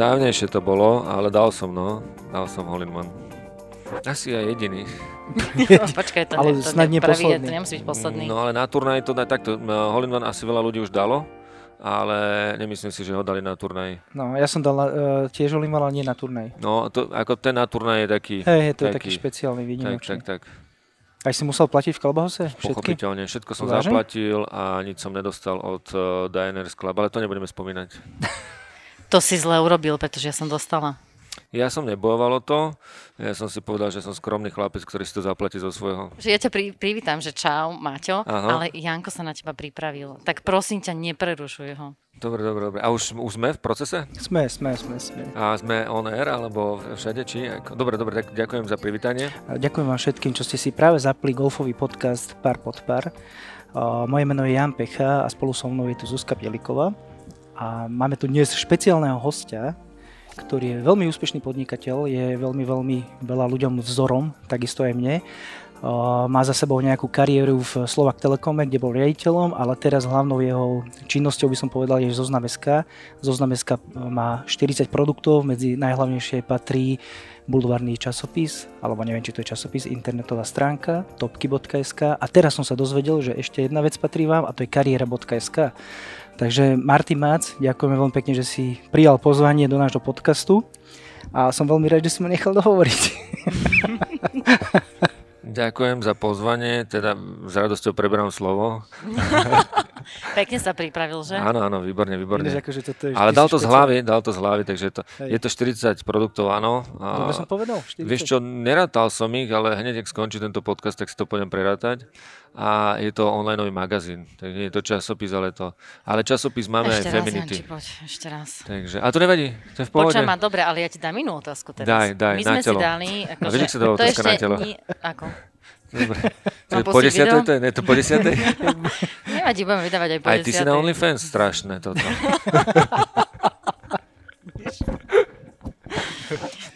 Dávnejšie to bolo, ale dal som, no. Dal som hole in one. Asi aj jediný. Počkaj, to, Ale ne, to snad nie prvý, to nemusí byť posledný. No ale na turnaj to dá takto. In one asi veľa ľudí už dalo, ale nemyslím si, že ho dali na turnaj. No, ja som dal uh, tiež Olimal, ale nie na turnaj. No, to, ako ten na turnaj je taký... Hej, to je taký Taký- špeciálny tak, výnimočný. tak, tak. Aj si musel platiť v Kalbahose? Všetky? Pochopiteľne. Všetko som Vážne? zaplatil a nič som nedostal od uh, Diners Club, ale to nebudeme spomínať. To si zle urobil, pretože ja som dostala. Ja som nebojoval o to, ja som si povedal, že som skromný chlapec, ktorý si to zaplatí zo svojho. Že ja ťa pri, privítam, že čau, Maťo, Aha. ale Janko sa na teba pripravil. Tak prosím ťa, neprerušuj ho. Dobre, dobre, dobre. A už, už sme v procese? Sme, sme, sme, sme. A sme on air, alebo všade, či? Ako? Dobre, dobre, tak ďakujem za privítanie. A Ďakujem vám všetkým, čo ste si práve zapli golfový podcast Pár pod pár. A Moje meno je Jan Pecha a spolu so mnou je tu Zuzka Pieliková. A máme tu dnes špeciálneho hostia, ktorý je veľmi úspešný podnikateľ, je veľmi, veľmi veľa ľuďom vzorom, takisto aj mne. Má za sebou nejakú kariéru v Slovak Telekome, kde bol riaditeľom, ale teraz hlavnou jeho činnosťou by som povedal je Zoznam SK. Zoznam SK má 40 produktov, medzi najhlavnejšie patrí bulvárny časopis, alebo neviem, či to je časopis, internetová stránka, topky.sk a teraz som sa dozvedel, že ešte jedna vec patrí vám a to je kariéra.sk. Takže Martin Mac, ďakujeme veľmi pekne, že si prijal pozvanie do nášho podcastu a som veľmi rád, že si ma nechal dohovoriť. Ďakujem za pozvanie, teda s radosťou preberám slovo. Pekne sa pripravil, že? Áno, áno, výborne, výborne. Ináč akože toto je Ale dal to z hlavy, dal to z hlavy, takže je to, Hej. je to 40 produktov, áno. A Dobre som povedal? 40? Vieš čo, nerátal som ich, ale hneď, ak skončí tento podcast, tak si to pôjdem prerátať. A je to online magazín, takže nie je to časopis, ale to... Ale časopis máme ešte aj raz, Feminity. Janči, poď, ešte raz. Takže, a to nevadí, to je v pohode. Počujem ma, dobre, ale ja ti dám inú otázku teraz. Daj, daj, My na sme si telo. dali... A Akože, vieš, ak sa dá otázka na telo? Nie, ako? Dobre. To je po desiatej, to je, nie, to po desiatej? Nevadí, budeme vydávať aj po Aj ty si na desiatej. OnlyFans, strašné toto.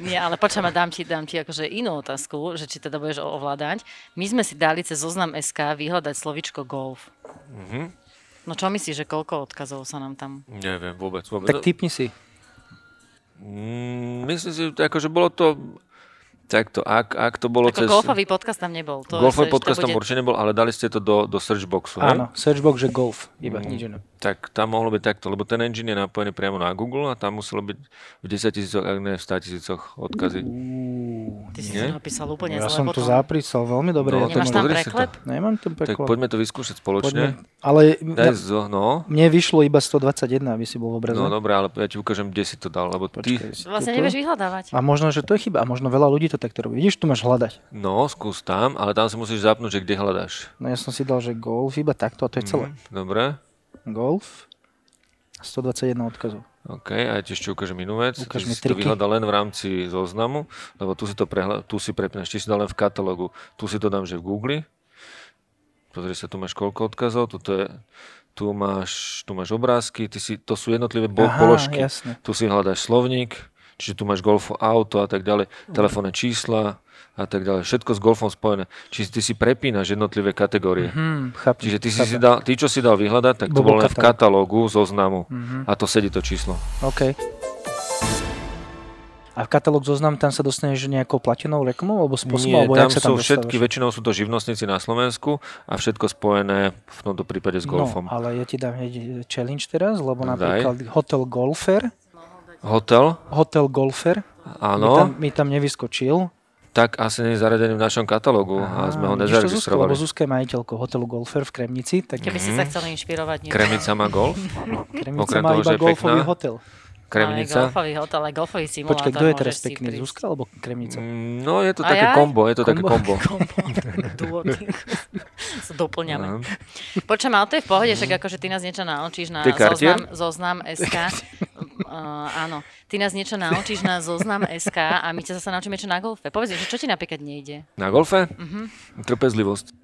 Nie, ale počkaj ma, dám ti, dám ti akože inú otázku, že či teda budeš ovládať. My sme si dali cez zoznam SK vyhľadať slovičko golf. Mhm. No čo myslíš, že koľko odkazov sa nám tam... Neviem, vôbec, vôbec. Tak typni si. Mm, myslím si, akože bolo to... Takto, ak, ak to bolo Ako cez... golfový podcast tam nebol. To Golfový podcast to tam bude- určite nebol, ale dali ste to do, do searchboxu, hej? Áno, searchbox, že golf, iba Mhm. nič iné. Tak tam mohlo byť takto, lebo ten engine je napojený priamo na Google a tam muselo byť v 10 tisícoch, ak ne v 100 tisícoch odkazy. Uú, Ty si Nie? to napísal úplne ja zle som to potom. zaprísal veľmi dobre. No, ja to Nemáš tam si to. preklep? Nemám ten Tak preklad. poďme to vyskúšať spoločne. Poďme. Ale Daj ja, zo, no. mne vyšlo iba 121, aby si bol v obraze. No dobré, ale ja ti ukážem, kde si to dal, lebo ty... Počkaj, si Vlastne nevieš vyhľadávať. A možno, že to je chyba. A možno veľa ľudí to takto robí. Vidíš, tu máš hľadať. No, skús tam, ale tam si musíš zapnúť, že kde hľadáš. No ja som si dal, že golf, iba takto a to je celé. Mhm, Dobre. Golf. 121 odkazov. OK, a ja ti ešte ukážem inú vec. Ukáž mi si to vyhľadal len v rámci zoznamu, lebo tu si to prehľa- tu si prepínaš, ty si dal len v katalógu. Tu si to dám, že v Google. Pozri sa, tu máš koľko odkazov, tu, je, tu, máš, tu máš obrázky, ty si, to sú jednotlivé bo- Aha, položky. jasne. Tu si hľadáš slovník, čiže tu máš golfo auto a tak ďalej, telefónne čísla a tak ďalej. Všetko s golfom spojené. Čiže ty si prepínaš jednotlivé kategórie. Hm, chápem. Čiže ty si chápem. si dal, ty, čo si dal vyhľadať, tak to Bol bolo len v katalógu zoznamu. A to sedí to číslo. OK. A v katalóg zoznam tam sa dostaneš nejakou platinou reklamou alebo spôsobom? Nie, alebo tam sa sú tam všetky, dostávaš? väčšinou sú to živnostníci na Slovensku a všetko spojené v tomto prípade s golfom. No, ale ja ti dám hneď challenge teraz, lebo Daj. napríklad Hotel Golfer, Hotel, Hotel Golfer, mi tam, áno, mi tam nevyskočil. tak asi nie je zaradený v našom katalógu a sme ho to, Zuzka, lebo nezaregistrovali. Zuzka je majiteľkou hotelu Golfer v Kremnici, tak Keby si sa chcel inšpirovať niečo. Kremica má golf, Kremnica okrem má toho, iba golfový pekná. hotel. Kremnica. golfový hotel, ale golfový simulátor. Počkaj, kto je teraz pekný, prísť. Zuzka alebo Kremnica? Mm, No je to Aj, také aj? kombo, je to také Kombo. kombo. Kombo. Sa doplňame. Áno. Počujem, ale to je v pohode, však akože ty nás niečo naučíš na zoznam, zoznam SK. Uh, áno, ty nás niečo naučíš na zoznam SK a my ťa zase naučíme niečo na golfe. Povedz, že čo ti napríklad nejde? Na golfe? Mhm. Trpezlivosť.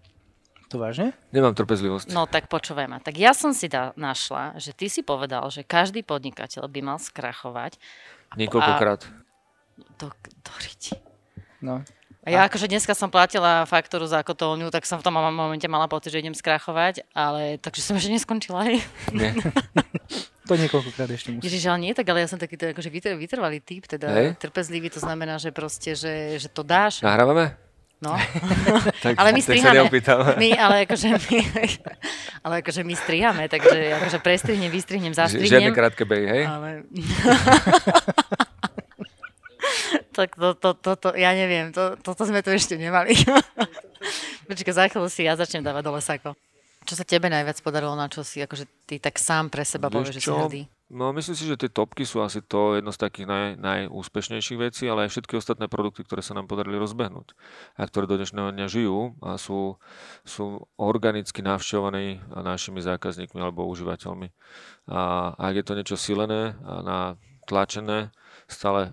To vážne? Nemám trpezlivosť. No tak počúvaj ma. Tak ja som si da, našla, že ty si povedal, že každý podnikateľ by mal skrachovať. Niekoľkokrát. Do, do riti. No. A ja akože dneska som platila faktúru za kotolňu, tak som v tom momente mala pocit, že idem skrachovať, ale takže som ešte neskončila. Nie. To niekoľkokrát ešte musí. Ježiš, ale nie tak, ale ja som taký to akože vytr- vytrvalý typ, teda Hej. trpezlivý, to znamená, že proste, že, že to dáš. Nahrávame? No. Tak, ale my strihame. My, ale akože my, ale akože my strihame, takže akože prestrihnem, vystrihnem, Ži- Žiadne zastrihnem. krátke behy, hej? Ale... tak to, to, to, to, ja neviem, to, toto sme tu ešte nemali. Počkaj, za chvíľu si ja začnem dávať dole sako. Čo sa tebe najviac podarilo, na čo si akože ty tak sám pre seba povieš, že si hrdý? No myslím si, že tie topky sú asi to jedno z takých naj, najúspešnejších vecí, ale aj všetky ostatné produkty, ktoré sa nám podarili rozbehnúť a ktoré do dnešného dňa žijú a sú, sú organicky navštevovaní našimi zákazníkmi alebo užívateľmi. A ak je to niečo silené a natlačené, stále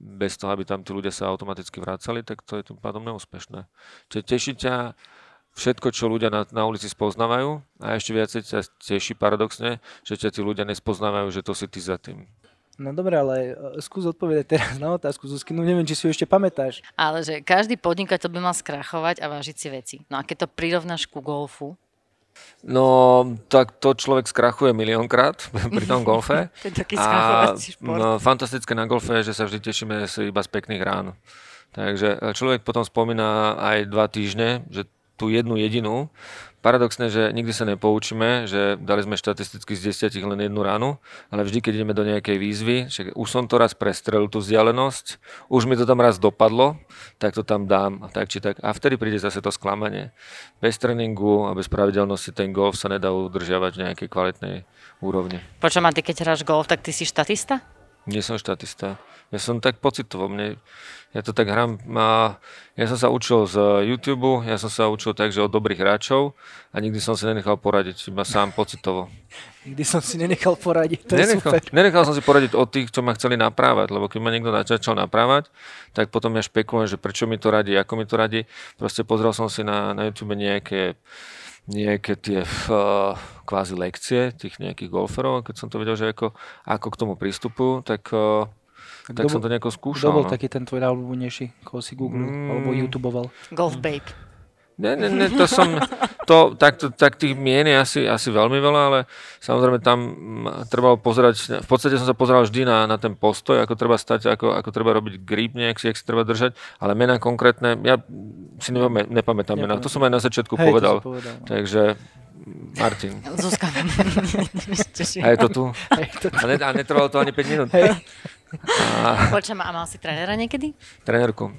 bez toho, aby tam tí ľudia sa automaticky vracali, tak to je tým pádom neúspešné. Čiže teší ťa všetko, čo ľudia na, na ulici spoznávajú a ešte viacej ťa teší paradoxne, že ťa tí ľudia nespoznávajú, že to si ty za tým. No dobre, ale e, skús odpovedať teraz na otázku, Zuzky, no neviem, či si ju ešte pamätáš. Ale že každý podnikateľ by mal skrachovať a vážiť si veci. No a keď to prirovnáš ku golfu, No, tak to človek skrachuje miliónkrát pri tom golfe. to je taký A šport. no, fantastické na golfe je, že sa vždy tešíme iba z pekných rán. Takže e, človek potom spomína aj dva týždne, že tú jednu jedinú. Paradoxne, že nikdy sa nepoučíme, že dali sme štatisticky z desiatich len jednu ránu, ale vždy, keď ideme do nejakej výzvy, že už som to raz prestrelil tú vzdialenosť, už mi to tam raz dopadlo, tak to tam dám, a tak či tak. A vtedy príde zase to sklamanie. Bez tréningu a bez pravidelnosti ten golf sa nedá udržiavať v nejakej kvalitnej úrovni. A ty keď hráš golf, tak ty si štatista? Nie som štatista. Ja som tak pocitovo. Mne, ja to tak hrám. A ja som sa učil z YouTube, ja som sa učil tak, že od dobrých hráčov a nikdy som si nenechal poradiť, iba sám pocitovo. Nikdy som si nenechal poradiť, to je Nenechal, super. nenechal som si poradiť od tých, čo ma chceli naprávať, lebo keď ma niekto začal naprávať, tak potom ja špekulujem, že prečo mi to radí, ako mi to radí. Proste pozrel som si na, na YouTube nejaké nejaké tie uh, kvázi lekcie tých nejakých golferov keď som to videl, že ako, ako k tomu pristupujú, tak, uh, tak Kto som to nejako Kto skúšal. bol no. taký ten tvoj najobľúbenejší, koho si googlil, Mm. alebo youtuboval? Golf babe. Ne, ne, ne, to som, to, tak, to, tak tých mien je asi, asi veľmi veľa, ale samozrejme tam mm, treba pozerať, v podstate som sa pozeral vždy na, na ten postoj, ako treba stať, ako, ako treba robiť grip nejak si, jak si treba držať, ale mená konkrétne, ja si nepamätám, nepamätám mená, to som aj na začiatku Hej, povedal. povedal. no. Takže Martin. Zuzka. A je to tu? A, ne, a netrvalo to ani 5 minút. Hej. A Počujem, a mal si trénera niekedy? trénerku.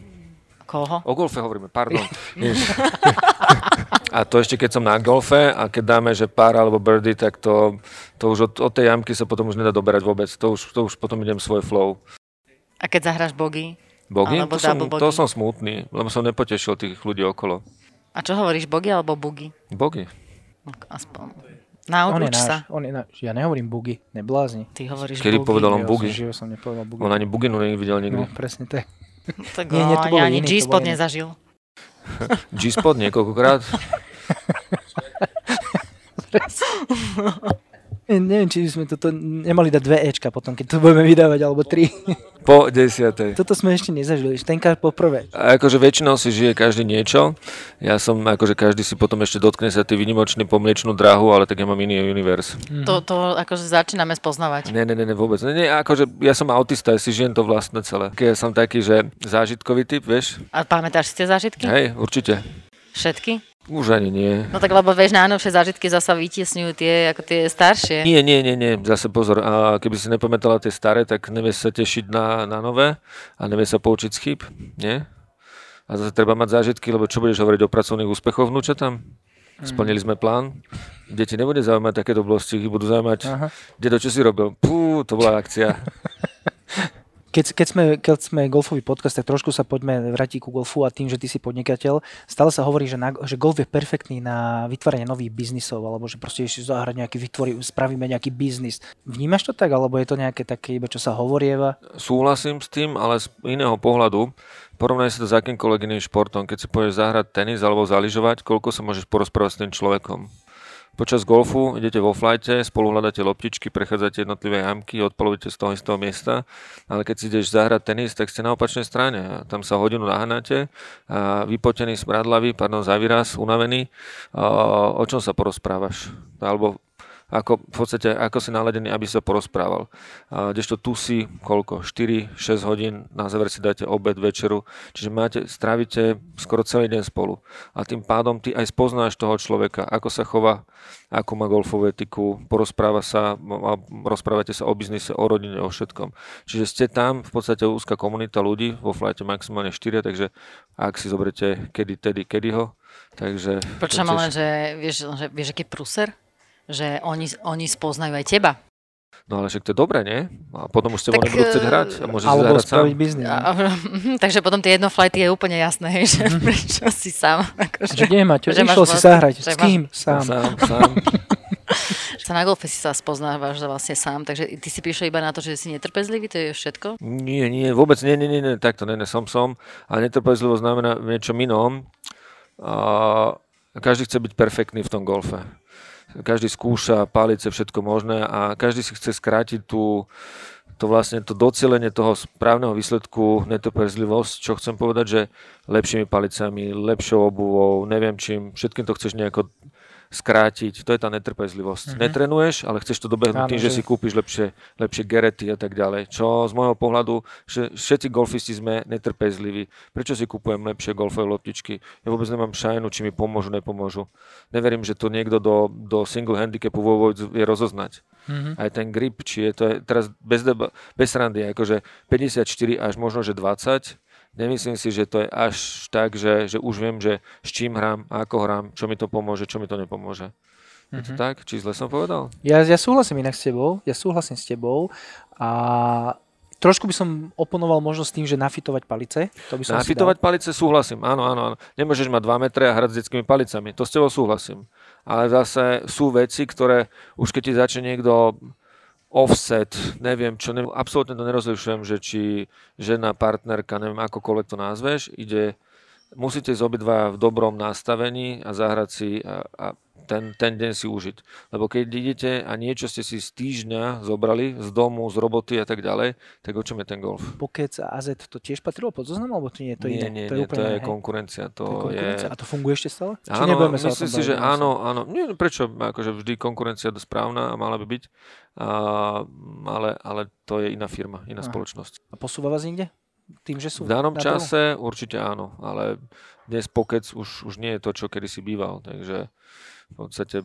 Koho? O golfe hovoríme, pardon. A to ešte keď som na golfe a keď dáme, že pár alebo birdie, tak to, to už od, od tej jamky sa potom už nedá doberať vôbec. To už, to už potom idem svoj flow. A keď zahráš bogy? Bogy? Alebo To som, to som smutný, lebo som nepotešil tých ľudí okolo. A čo hovoríš, bogy alebo bugy? Bogy. Aspoň. On je Nauč náš, sa. on je náš. Ja nehovorím bugy, neblázni. Ty hovoríš Kedy bugy. povedal on Ja bugy? živo som nepovedal bugy. On ani buginu nevidel nikdy. No, presne tak. Tak Nie, nie, to ani G-spot nezažil. G-spot niekoľkokrát. Ne, neviem, či by sme toto nemali dať dve Ečka potom, keď to budeme vydávať, alebo tri. Po desiatej. Toto sme ešte nezažili, tenkrát poprvé. A akože väčšinou si žije každý niečo. Ja som, akože každý si potom ešte dotkne sa tý vynimočný pomliečnú dráhu, ale tak ja mám iný univerz. To, to akože začíname spoznávať. Ne, ne, ne, ne, vôbec. Ne, ne, akože ja som autista, ja si žijem to vlastné celé. Ja som taký, že zážitkový typ, vieš? A pamätáš si tie zážitky? Hej, určite. Všetky? Už ani nie. No tak lebo vieš, najnovšie zážitky zasa vytiesňujú tie, ako tie staršie. Nie, nie, nie, nie, zase pozor, a keby si nepamätala tie staré, tak nevie sa tešiť na, na nové a nevie sa poučiť z chyb, nie? A zase treba mať zážitky, lebo čo budeš hovoriť o pracovných úspechoch vnúčatám? Splnili sme plán. Deti nebude zaujímať také doblosti, ich budú zaujímať, Aha. dedo, čo si robil? Pú, to bola akcia. Keď, keď, sme, keď sme golfový podcast, tak trošku sa poďme vrátiť ku golfu a tým, že ty si podnikateľ, stále sa hovorí, že, na, že golf je perfektný na vytváranie nových biznisov, alebo že proste si zahrať nejaký, vytvorí, spravíme nejaký biznis. Vnímaš to tak, alebo je to nejaké také iba, čo sa hovorieva? Súhlasím s tým, ale z iného pohľadu. Porovnaj si to s akýmkoľvek iným športom. Keď si pôjdeš zahrať tenis alebo zaližovať, koľko sa môžeš porozprávať s tým človekom. Počas golfu idete vo flajte, spolu hľadáte loptičky, prechádzate jednotlivé jamky, odpalujete z toho istého miesta, ale keď si ideš zahrať tenis, tak ste na opačnej strane. Tam sa hodinu naháňate a vypotený, smradlavý, pardon, za výraz, unavený. A o čom sa porozprávaš? Alebo ako, v podstate, ako si naladený, aby sa porozprával. A kdežto tu si koľko? 4-6 hodín, na záver si dáte obed, večeru, čiže máte, strávite skoro celý deň spolu. A tým pádom ty aj spoznáš toho človeka, ako sa chová, ako má golfovú etiku, porozpráva sa, rozprávate sa o biznise, o rodine, o všetkom. Čiže ste tam v podstate úzka komunita ľudí, vo flighte maximálne 4, takže ak si zoberete kedy, tedy, kedy ho, takže... Tiež... len, že vieš, že vieš, aký pruser? Že oni, oni spoznajú aj teba. No ale však to je dobré, nie? A potom už ste Tak, tak, nebudú chcieť eh, hrať a môže si Alebo zahrať spraviť biznis. A, takže potom tie jedno flighty je úplne jasné, hej, že Mhm. prečo si sám. Že Akože, kde máte? Že Išiel si zahrať. že S kým? Sám. Sám, sám. sa na golfe si sa spoznávaš vlastne sám, takže ty si píšeš iba na to, že si netrpezlivý, to je všetko? Nie, nie, vôbec nie, nie, nie, nie takto, nie, nie, som som. A netrpezlivo znamená v niečom inom. A každý chce byť perfektný v tom golfe. Každý skúša palice, všetko možné a každý si chce skrátiť tú, to vlastne to docelenie toho správneho výsledku, netrpezlivosť, čo chcem povedať, že lepšími palicami, lepšou obuvou, neviem čím, všetkým to chceš nejako skrátiť, to je tá netrpezlivosť. Mm-hmm. Netrenuješ, ale chceš to dobehnúť Áno, tým, že že- si kúpiš lepšie, lepšie gerety a tak ďalej. Čo z môjho pohľadu, že všetci golfisti sme netrpezliví. Prečo si kúpujem lepšie golfové loptičky? Ja vôbec nemám šajnu, či mi pomôžu, nepomôžu. Neverím, že to niekto do, do single handicapu Vojcu vie rozoznať. Mhm. Aj ten grip, či je to je, teraz bez, deba, bez randy, akože 54 až možno, že 20, Nemyslím si, že to je až tak, že, že už viem, že s čím hrám, ako hrám, čo mi to pomôže, čo mi to nepomôže. Je to tak? Či zle som povedal? Ja, ja súhlasím inak s tebou, ja súhlasím s tebou a trošku by som oponoval možno s tým, že nafitovať palice. To by som Nafitovať palice súhlasím, áno, áno, áno. Nemôžeš mať 2 metre a hrať s detskými palicami, to s tebou súhlasím. Ale zase sú veci, ktoré už keď ti začne niekto offset, neviem čo, neviem, absolútne to nerozlišujem, že či žena, partnerka, neviem akokoľvek to nazveš, ide, musíte ísť obidva v dobrom nastavení a zahrať si a, a ten, ten deň si užiť. Lebo keď idete a niečo ste si z týždňa zobrali, z domu, z roboty a tak ďalej, tak o čom je ten golf? Pokec a AZ to tiež patrilo pod zoznam, alebo to nie? To nie, iné? nie, to nie, úplne to je hej? konkurencia. To, To je je, konkurencia? A to funguje ešte stále? Či Áno, sa myslím si, že áno, áno. Nie, no prečo? Akože vždy konkurencia je správna a mala by byť. A, ale, ale to je iná firma, iná Aha. spoločnosť. A posúva vás niekde? Tým, že sú V danom čase určite áno, ale dnes pokec už, už nie je to, čo kedysi býval. Takže v podstate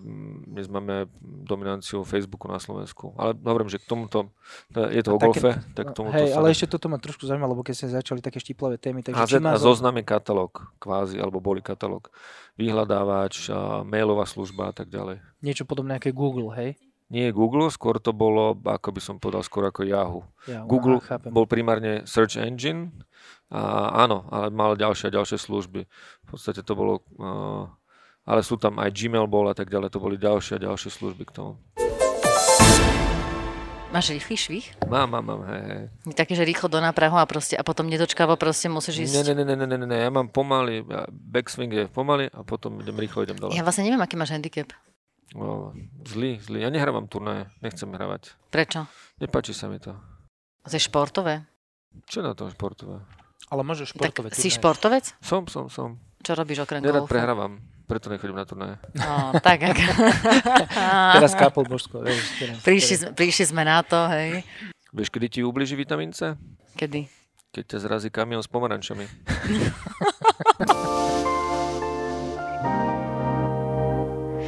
dnes máme dominanciu Facebooku na Slovensku. Ale hovorím, že k tomuto, to je to o golfe, tak k tomuto Hej, sa ale ešte toto ma trošku zaujímalo, lebo keď ste začali také štiplavé témy, takže AZ a zo- zoznam je katalóg, kvázi, alebo boli katalóg. Vyhľadávač, mailová služba a tak ďalej. niečo podobné ako Google, hej? Nie Google, skôr to bolo, ako by som povedal, skôr ako Yahoo. Ja, Google aha, chápem. bol primárne search engine, a áno, ale mal ďalšie a ďalšie služby. V podstate to bolo, uh, ale sú tam aj Gmail bol a tak ďalej, to boli ďalšie a ďalšie služby k tomu. Máš rýchly švih? Mám, mám, mám, hej, hej. Taký, že rýchlo do náprahu a, proste, a potom nedočkavo proste musíš ísť. Ne, ne, ne, ne, ne, ne, ne, ja mám pomaly, ja- backswing je pomaly a potom idem rýchlo, idem dole. Ja vlastne neviem, aký máš handicap. No, zlý, zlý. Ja nehrávam turnaje, nechcem hravať. Prečo? Nepáči sa mi to. To je športové. Čo na tom športové? Ale môžeš Tak športové. si športovec? Som, som, som. Čo robíš okrem Nerad golfu? prehrávam, preto nechodím na turnaje. No, tak, ak... Teraz kápol božsko, vieš. Teraz, prišli, sme- prišli sme na to, hej. Vieš, kedy ti ubliží vitamín C? Kedy? Keď ťa zrazí kamión s pomarančami.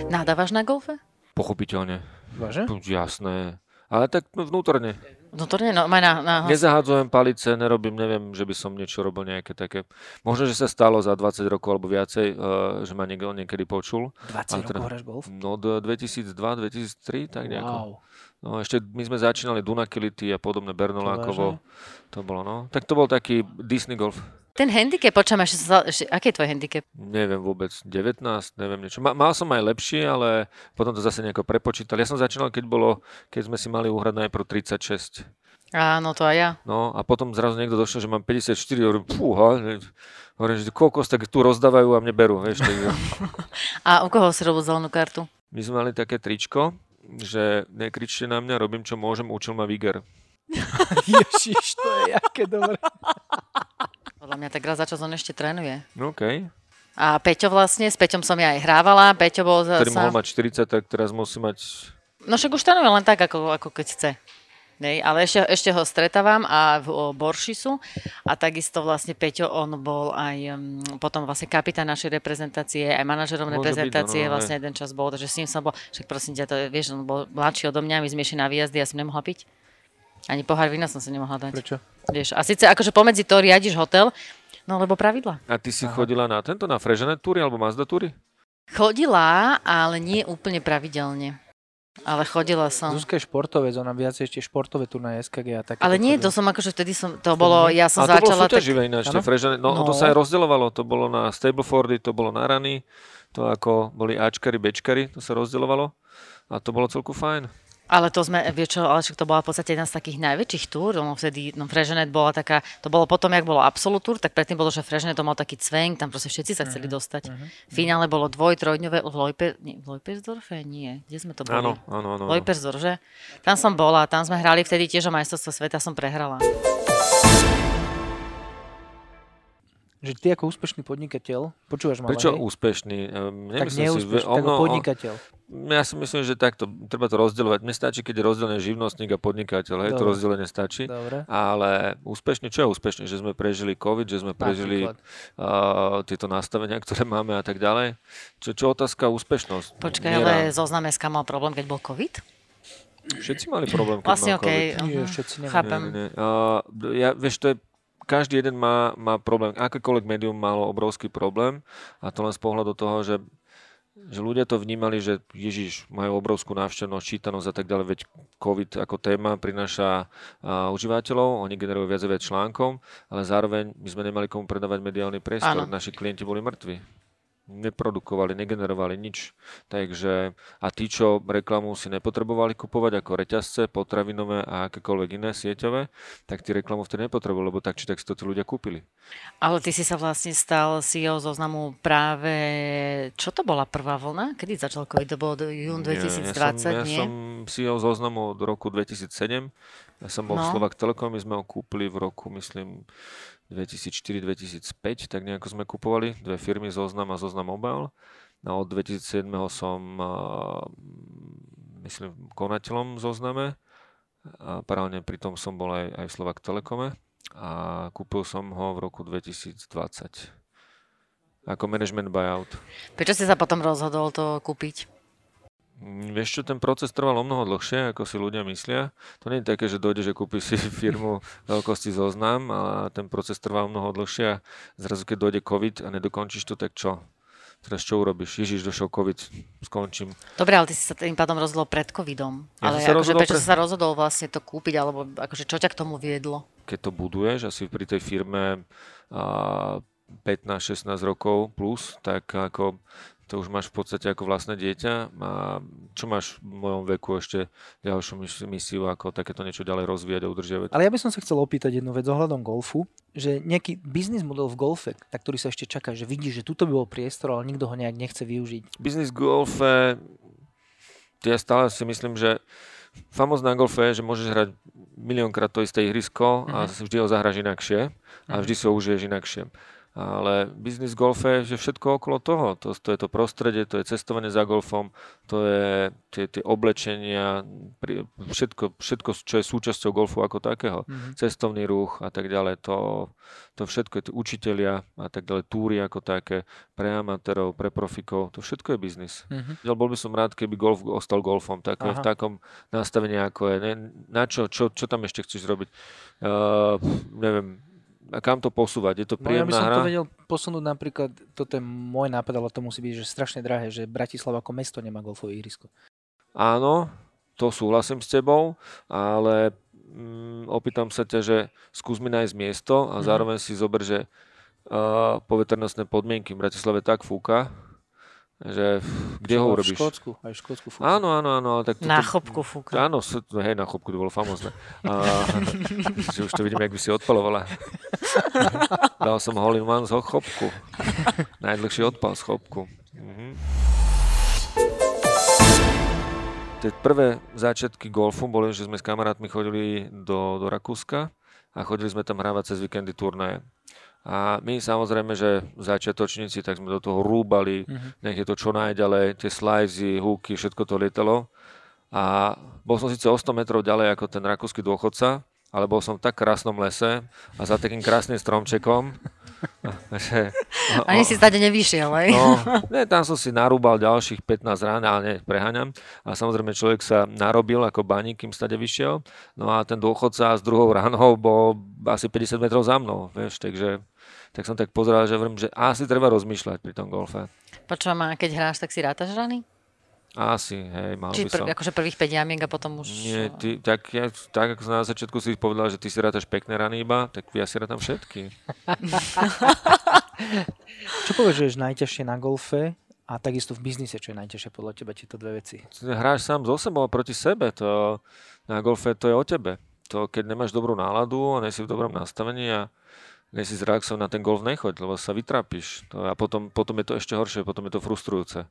Nadávaš na golfe? Pochopiteľne. Váže? Jasné. Ale tak no, vnútorne. Vnútorne, no, aj na, na Nezahádzujem palice, nerobím, neviem, že by som niečo robil nejaké také. Možno, že sa stalo za 20 rokov alebo viacej, uh, že ma niekto niekedy počul. 20 Ale rokov teda- hráš golf? No do 2002, 2003, tak nejako. Wow. No ešte my sme začínali Dunakility a podobné Bernolákovo. vážne? To bolo, no. Tak to bol taký Disney golf. Ten handicap, počujem, ešte, aký je tvoj handicap? Neviem vôbec, 19, neviem niečo. Ma, mal som aj lepšie, ale potom to zase nejako prepočítal. Ja som začínal, keď bolo, keď sme si mali uhrať najprv 36. Áno, to aj ja. No a potom zrazu niekto došiel, že mám 54, hovorím, fúha, že- hovorím, že kokos, tak tu rozdávajú a mne berú, vieš. Takže A u koho si robil zelenú kartu? my sme mali také tričko, že nekričte na mňa, robím čo môžem, učil ma Viger. Ježiš, to je aké dobré. Podľa mňa tak raz za čas on ešte trénuje. No. A Peťo vlastne, s Peťom som ja aj hrávala, Peťo bol Ktorý mohol mať 40, tak teraz musí mať No však už trénuje len tak, ako, ako keď chce. Nej, ale ešte, ešte ho stretávam a v Boršisu a takisto vlastne Peťo, on bol aj um, potom vlastne kapitán našej reprezentácie, aj manažerom Môže reprezentácie, byť, no, vlastne jeden čas bol, takže s ním som bol, však prosím ťa, to vieš, on bol mladší odo mňa, my sme na výjazdy, ja som nemohla piť. Ani pohár vína som si nemohla dať. Prečo? Vieš, a síce akože pomedzi to riadiš hotel, no lebo pravidla. A ty si chodila na tento, na Freženet túry alebo Mazda túry? Chodila, ale nie úplne pravidelne. Ale chodila som. Zuzka je športovec, ona viac ešte športové turnaje SKG a také. Ale nie, to som akože vtedy som, to bolo, ja som A to bolo začala... tak- ináč? Freženet. No, No. to sa aj rozdeľovalo, to bolo na Stablefordy, to bolo na rany, to ako boli Ačkari, Bčkari, to sa rozdeľovalo. A to bolo celku fajn. Ale to sme, vieš čo, ale však to bola v podstate jedna z takých najväčších túr, no vtedy, no Freženet bola taká, to bolo potom, jak bolo Absolut Tour, tak predtým bolo, že Freženet to mal taký cvenk, tam proste všetci sa chceli dostať. V finále bolo dvoj, trojdňové, v, Lojpe, nie, v Lojpersdorfe? Nie, kde sme to boli? Áno, áno, áno. áno. Lojpersdorf, že? Tam som bola, tam sme hrali vtedy tiež o majstrovstvo sveta, som prehrala. Že ty ako úspešný podnikateľ, počúvaš ma, Prečo hej? úspešný? Ehm, Tak si, neúspešný, o tak mno- o- podnikateľ. Ja si myslím, že takto, treba to rozdielovať. Mne stačí, keď je rozdelený živnostník a podnikateľ, hej, to rozdelenie stačí. Dobre. Ale úspešný, čo je úspešný? Že sme prežili COVID, že sme prežili uh, tieto nastavenia, ktoré máme a tak ďalej. Čo, čo otázka úspešnosť? Počkaj, Miera. ale zozname SK mal problém, keď bol COVID? Všetci mali problém, keď Vlastne mal okej. COVID. Nie, všetci. Chápem. Nie, nie, nie. Uh, ja, vieš, to je, každý jeden má, má problém. Akékoľvek médium malo obrovský problém a to len z pohľadu toho, že že ľudia to vnímali, že Ježiš, majú obrovskú návštevnosť, čítanosť a tak ďalej, veď COVID ako téma prináša a, užívateľov, oni generujú viac a viac článkom, ale zároveň my sme nemali komu predávať mediálny priestor, naši klienti boli mŕtvi. Neprodukovali, negenerovali nič. Takže, a tí, čo reklamu si nepotrebovali kupovať ako reťazce, potravinové a akékoľvek iné sieťové, tak tí reklamu vtedy nepotrebovali, lebo tak či tak si to tí ľudia kúpili. Ale ty si sa vlastne stal CEO zoznamu práve, čo to bola prvá vlna? Kedy začal COVID? To bolo jún 2020, ja, som, ja nie? som CEO zoznamu od roku 2007. Ja som bol v No. Slovak Telekom, my sme ho kúpili v roku, myslím, 2004-2005, tak nejako sme kupovali dve firmy, Zoznam a Zoznam Mobile. No od 2007 som, myslím, konateľom Zozname a paralelne pri tom som bol aj, aj v Slovak Telekome a kúpil som ho v roku 2020 ako management buyout. Prečo si sa potom rozhodol to kúpiť? Mm, Vieš čo, ten proces trval o mnoho dlhšie, ako si ľudia myslia. To nie je také, že dojde, že kúpi si firmu veľkosti zoznam a ten proces trvá o mnoho dlhšie a zrazu keď dojde COVID a nedokončíš to, tak čo? Teraz čo urobíš? Ježiš, došiel COVID, skončím. Dobre, ale ty si sa tým pádom rozhodol pred covidom. Ja ale sa akože, prečo pre- si sa rozhodol vlastne to kúpiť, alebo akože čo ťa k tomu viedlo? Keď to buduješ, asi pri tej firme a 15-16 rokov plus, tak ako to už máš v podstate ako vlastné dieťa a čo máš v mojom veku ešte ďalšiu mis- misiu, ako takéto niečo ďalej rozvíjať a udržiavať? Ale ja by som sa chcel opýtať jednu vec ohľadom golfu, že nejaký biznis model v golfe, na ktorý sa ešte čaká, že vidíš, že tuto by bol priestor, ale nikto ho nejak nechce využiť. Biznis golfe, ja stále si myslím, že famózne na golfe je, že môžeš hrať miliónkrát to isté ihrisko a vždy ho zahraš inakšie a vždy si ho užiješ inakšie. Ale biznis golfe je že všetko okolo toho. To, to je to prostredie, to je cestovanie za golfom, to je tie, tie oblečenia, pri- všetko, všetko, čo je súčasťou golfu ako takého. Cestovný ruch a tak ďalej. To, to všetko je tí učitelia a tak ďalej, túry ako také, pre amatérov, pre profikov, to všetko je biznis. Mhm. Ja bol by som rád, keby golf ostal golfom, tak v takom nastavení, ako je. Ne, na čo, čo, čo tam ešte chceš robiť? Uh, neviem, a kam to posúvať? Je to No ja by príjemná som hra? to vedel posunúť napríklad, toto je môj nápad, ale to musí byť že strašne drahé, že Bratislava ako mesto nemá golfové ihrisko. Áno, to súhlasím s tebou, ale mm, opýtam sa ťa, že skús mi nájsť miesto a Mhm. zároveň si zober, že uh, poveternostné podmienky v Bratislave tak fúka, že kde ho Aj v urobíš? Škótsku, aj v Škótsku fúka. Áno, áno, áno, ale tak to, Na to- chopku fúka. Áno, hej, na chopku to bolo famózne. A, že už to vidíme, jak by si odpalovala. Dal som hole one z chopku. Najdlhší odpal z chopku. Mhm. Tie prvé začiatky golfu boli, že sme s kamarátmi chodili do, do Rakúska a chodili sme tam hrávať cez víkendy turnaje. A my samozrejme, že začiatočníci, tak sme do toho rúbali, Mhm. nech je to čo najďalej, tie slizy, húky, všetko to lietalo. a bol som síce o 100 metrov ďalej ako ten rakúsky dôchodca, ale bol som v tak krásnom lese a za takým krásnym stromčekom, že, Ani si stade nevyšiel, aj? No, ne, tam som si narúbal ďalších 15 rán, ale ne, preháňam. A samozrejme človek sa narobil ako baník, kým stade vyšiel. No a ten dôchodca s druhou ránou bol asi 50 metrov za mnou, vieš, takže tak som tak pozeral, že vrím, že asi treba rozmýšľať pri tom golfe. Počujem, a keď hráš, tak si rátaš rany? Asi, hej, mal Či by som. Či akože prvých 5 jamiek a potom už... Nie, ty, tak, ja, tak ako na začiatku si povedal, že ty si rátaš pekné rany iba, tak ja si rátam všetky. čo považuješ najťažšie na golfe a takisto v biznise, čo je najťažšie podľa teba tieto dve veci? Hráš sám so sebou a proti sebe, to na golfe to je o tebe. To, keď nemáš dobrú náladu a si v dobrom nastavení a si zreakciou na ten golf nechoď, lebo sa vytrápiš. To, a potom, potom je to ešte horšie, potom je to frustrujúce.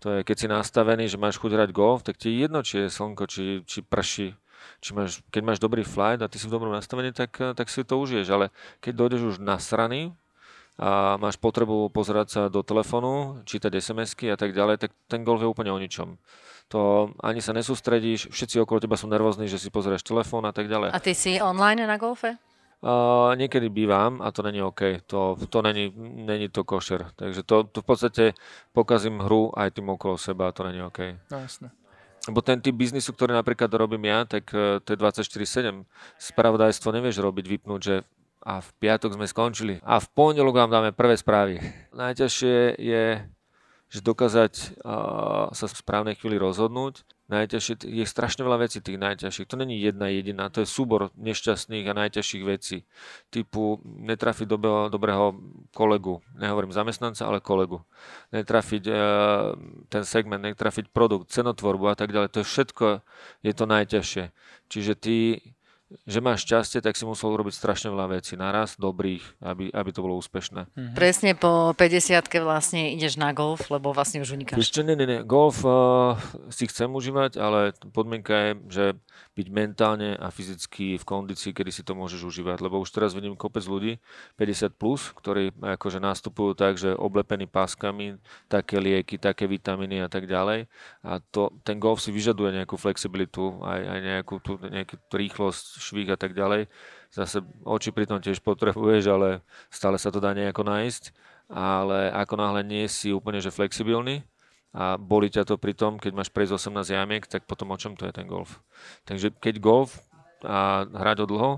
To je, keď si nastavený, že máš chuť hrať golf, tak ti je jedno, či je slnko, či, či prší. Či máš, keď máš dobrý flight a ty si v dobrom nastavení, tak, tak si to užiješ. Ale keď dojdeš už na strany a máš potrebu pozerať sa do telefónu, čítať SMS-ky a tak ďalej, tak ten golf je úplne o ničom. To ani sa nesústredíš, všetci okolo teba sú nervózni, že si pozrieš telefón a tak ďalej. A ty si online na golfe? Uh, niekedy bývam a to není OK. To, to není, není to košer. Takže to, to v podstate pokazím hru aj tým okolo seba a to není OK. No jasne. Lebo ten typ biznisu, ktorý napríklad robím ja, tak uh, to je 24-7. Spravodajstvo nevieš robiť, vypnúť, že a v piatok sme skončili a v pondelok vám dáme prvé správy. Najťažšie je že dokázať uh, sa v správnej chvíli rozhodnúť. Najťažšie, je strašne veľa vecí tých najťažších. To není jedna jediná, to je súbor nešťastných a najťažších vecí. Typu netrafiť dobrého, dobrého kolegu, nehovorím zamestnanca, ale kolegu. Netrafiť uh, ten segment, netrafiť produkt, cenotvorbu a tak ďalej. To je všetko, je to najťažšie. Čiže ty že máš šťastie, tak si musel urobiť strašne veľa vecí naraz, dobrých, aby, aby to bolo úspešné. Mm-hmm. Presne po 50 vlastne ideš na golf, lebo vlastne už unikáš. Ešte nie, nie, nie. Golf uh, si chcem užívať, ale podmienka je, že byť mentálne a fyzicky v kondícii, kedy si to môžeš užívať. Lebo už teraz vidím kopec ľudí, 50+, plus, ktorí akože nastupujú tak, že oblepení páskami, také lieky, také vitamíny a tak ďalej. A to, ten golf si vyžaduje nejakú flexibilitu, aj, aj nejakú tú, nejakú rýchlosť, švík a tak ďalej. Zase oči pri tom tiež potrebuješ, ale stále sa to dá nejako nájsť. Ale ako náhle nie si úplne že flexibilný, a boli ťa to pri tom, keď máš prejsť 18 jamiek, tak potom o čom to je ten golf. Takže keď golf a hrať o dlho,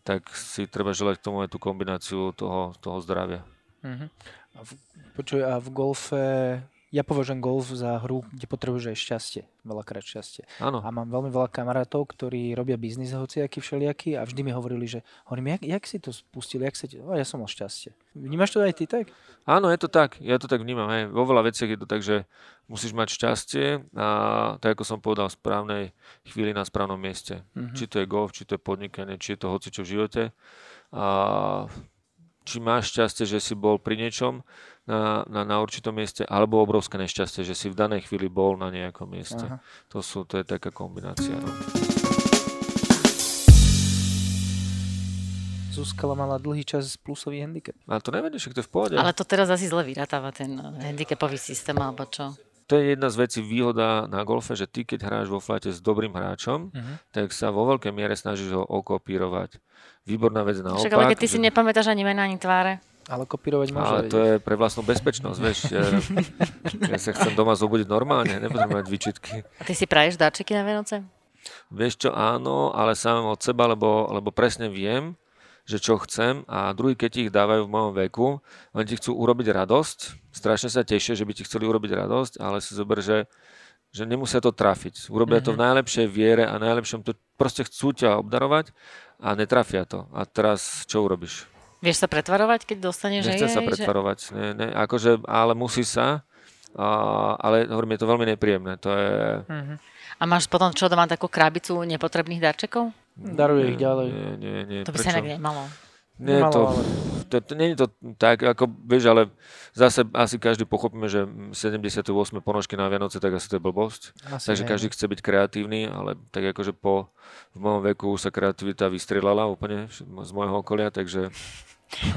tak si treba želať k tomu aj tú kombináciu toho, toho zdravia. Uh-huh. A v, počuj, a v golfe ja považujem golf za hru, kde potrebuješ aj šťastie. Veľakrát šťastie. Áno. A mám veľmi veľa kamarátov, ktorí robia biznis hociaký všelijaký a vždy mi hovorili, že hovorím, jak, jak si to spustil, jak sa ti... O, ja som mal šťastie. Vnímaš to aj ty tak? Áno, je to tak. Ja to tak vnímam. Hej. Vo veľa veciach je to tak, že musíš mať šťastie a tak ako som povedal, v správnej chvíli na správnom mieste. Mm-hmm. Či to je golf, či to je podnikanie, či je to hocičo v živote. A či máš šťastie, že si bol pri niečom, na, na, na určitom mieste, alebo obrovské nešťastie, že si v danej chvíli bol na nejakom mieste. Aha. To, sú, to je taká kombinácia. No. Zúskala mala dlhý čas plusový handicap. Ale to neviem, že to je v pohode. Ale to teraz asi zle vyratáva ten handicapový systém, alebo čo? To je jedna z vecí výhoda na golfe, že ty keď hráš vo flate s dobrým hráčom, uh-huh. tak sa vo veľkej miere snažíš ho okopírovať. Výborná vec naopak. Však ale keď ty že... si nepamätáš ani mená, ani tváre. Ale kopírovať môže. Ale to je pre vlastnú bezpečnosť, vieš. Ja, ja sa chcem doma zobudiť normálne, nepotrebujem mať výčitky. A ty si praješ darčeky na Vianoce? Vieš čo, áno, ale sám od seba, lebo, lebo presne viem, že čo chcem a druhý, keď ich dávajú v mojom veku, oni ti chcú urobiť radosť, strašne sa tešia, že by ti chceli urobiť radosť, ale si zober, že, že nemusia to trafiť. Urobia mm-hmm. to v mhm. najlepšej viere a najlepšom, to proste chcú ťa obdarovať a netrafia to. A teraz čo urobíš? Vieš sa pretvarovať, keď dostaneš? Nechcem sa pretvarovať, že... ne, ne, akože, ale musí sa, a, ale hovorím, je to veľmi nepríjemné. To je... Uh-huh. A máš potom čo doma takú krabicu nepotrebných darčekov? Daruje ich ďalej. Nie, nie, nie. To by Prečo? sa inak nemalo. Nie, to, to, to, nie je to tak, ako vieš, ale zase asi každý pochopíme, že 78 ponožky na Vianoce, tak asi to je blbosť. Asi Takže nie. každý chce byť kreatívny, ale tak akože po, v mojom veku sa kreativita vystrelala úplne z môjho okolia, takže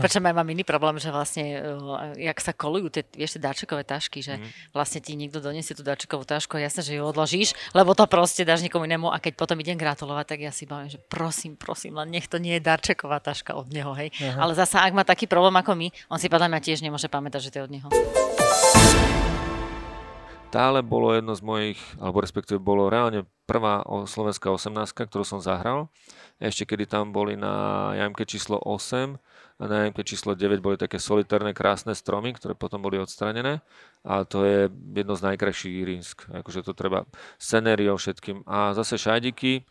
Prečo mám iný problém, že vlastne, uh, jak sa kolujú tie, vieš, tie dáčekové tašky, že mm. vlastne ti niekto donesie tú dáčekovú tašku a jasne, že ju odložíš, lebo to proste dáš niekomu inému a keď potom idem gratulovať, tak ja si bavím, že prosím, prosím, len nech to nie je darčeková taška od neho, hej. Aha. Ale zasa, ak má taký problém ako my, on si podľa mňa tiež nemôže pamätať, že to je od neho. Tále bolo jedno z mojich, alebo respektíve bolo reálne prvá slovenská 18, ktorú som zahral. Ešte kedy tam boli na jamke číslo 8 a na jamke číslo 9 boli také solitárne krásne stromy, ktoré potom boli odstranené. A to je jedno z najkrajších ihrisk. Akože to treba scenériou všetkým. A zase šajdiky,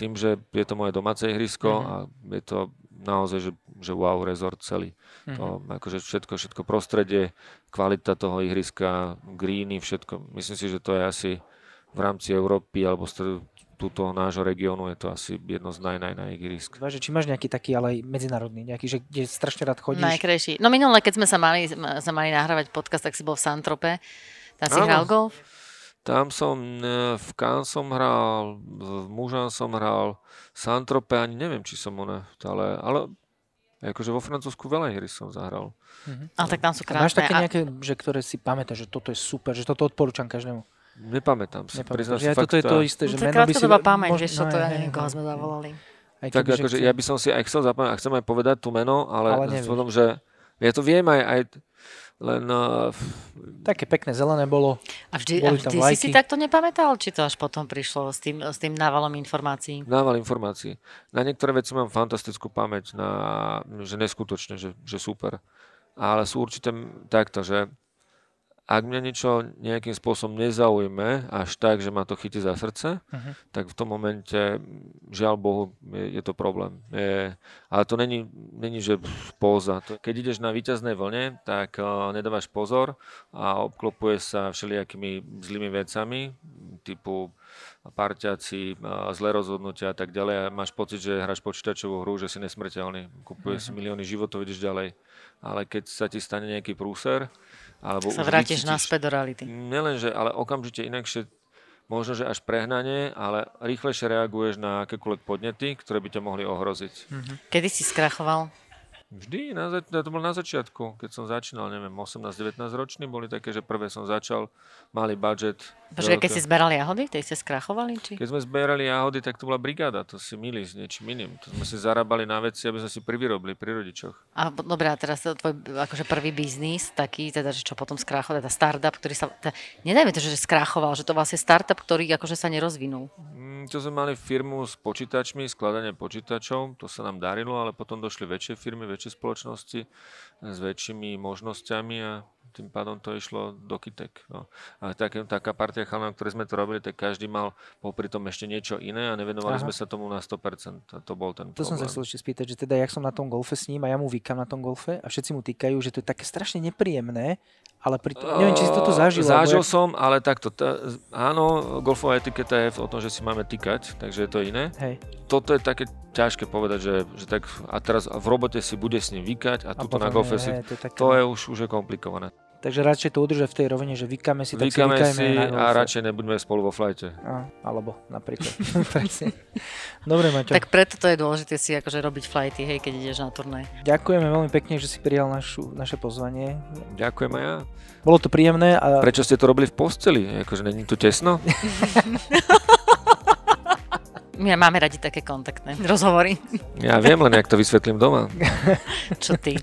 tým, že je to moje domáce ihrisko mm-hmm. a je to naozaj, že, že wow, rezort celý. Mm-hmm. To, akože všetko, všetko prostredie, kvalita toho ihriska, greeny, všetko. Myslím si, že to je asi v rámci Európy alebo z túto nášho regiónu je to asi jedno z naj, naj, naj ihrisk. Váže, či máš nejaký taký, ale aj medzinárodný, nejaký, že kde strašne rád chodíš? Najkrajší. No minulé, keď sme sa mali, sa mali nahrávať podcast, tak si bol v Santrope. Tam si hral golf? Tam som, e, v Cannes som hral, v Mužan som hral, Santrope ani neviem, či som one, ale, ale Akože vo Francúzsku veľa hry som zahral. Mm-hmm. Ale tak tam sú krásne. máš také nejaké, že ktoré si pamätáš, že toto je super, že toto odporúčam každému? Nepamätám si. Nepamätám. Ja, toto je to isté, že no, meno by si... pamäť, vieš čo, to ja neviem, koho sme zavolali. Aj tak akože ja by som si aj chcel zapamätať, a chcem aj povedať tú meno, ale, ale tom, že ja to viem aj, aj len... Uh, Také pekné zelené bolo. A vždy, a vždy si si takto nepamätal? Či to až potom prišlo s tým, s tým návalom informácií? Nával informácií. Na niektoré veci mám fantastickú pamäť, na, že neskutočne, že, že super. Ale sú určite takto, že ak mňa niečo nejakým spôsobom nezaujme až tak, že ma to chytí za srdce, uh-huh. tak v tom momente, žiaľ Bohu, je, je to problém. Je, ale to není, není že póza. Keď ideš na víťaznej vlne, tak uh, nedávaš pozor a obklopuje sa všelijakými zlými vecami, typu parťaci, zlé rozhodnutia a tak ďalej a máš pocit, že hráš počítačovú hru, že si nesmrteľný, kupuje uh-huh. si mhm. milióny životov, ideš ďalej. Ale keď sa ti stane nejaký prúser, alebo sa vrátiš naspäť do reality. Nielenže, ale okamžite inakšie, možno, že až prehnanie, ale rýchlejšie reaguješ na akékoľvek podnety, ktoré by ťa mohli ohroziť. Mm-hmm. Kedy si skrachoval? Vždy, na, zač- to bolo na začiatku, keď som začínal, neviem, 18-19 ročný, boli také, že prvé som začal, mali budget. Počkaj, keď si zberali jahody, tej ste skrachovali? Či? Keď sme zberali jahody, tak to bola brigáda, to si milí s niečím iným. To sme si zarábali na veci, aby sme si privyrobili pri rodičoch. A dobré, a teraz to tvoj akože prvý biznis, taký, teda, že čo potom skrachoval, teda startup, ktorý sa, teda, nedajme to, že skrachoval, že to vlastne startup, ktorý akože sa nerozvinul. Mm, to sme mali firmu s počítačmi, skladanie počítačov, to sa nám darilo, ale potom došli väčšie firmy, väčšie spoločnosti s väčšími možnosťami a tým pádom to išlo do kytek. No. A tak, taká partia chalánov, ktoré sme to robili, tak každý mal popri tom ešte niečo iné a nevenovali Aha. sme sa tomu na 100%. A to bol ten To problém. som sa chcel ešte spýtať, že teda jak som na tom golfe s ním a ja mu vykam na tom golfe a všetci mu týkajú, že to je také strašne nepríjemné, ale pri tom, neviem, či si toto zažil. Zažil ja... som, ale takto, tá, áno, golfová etiketa je o tom, že si máme týkať, takže je to iné. Hej. Toto je také ťažké povedať, že, že tak a teraz v robote si bude s ním vykať a, a tuto na golfe si, to, je také... to je už, už je komplikované. Takže radšej to udržať v tej rovine, že vykáme si, tak vykáme si, si a radšej nebudeme spolu vo flajte. A, alebo napríklad. Dobre, Maťo. Tak preto to je dôležité si akože robiť flighty, hej, keď ideš na turnaj. Ďakujeme veľmi pekne, že si prijal našu, naše pozvanie. Ďakujem aj ja. Bolo to príjemné. A... Prečo ste to robili v posteli? Akože není tu tesno? My máme radi také kontaktné rozhovory. Ja viem len, jak to vysvetlím doma. Čo ty?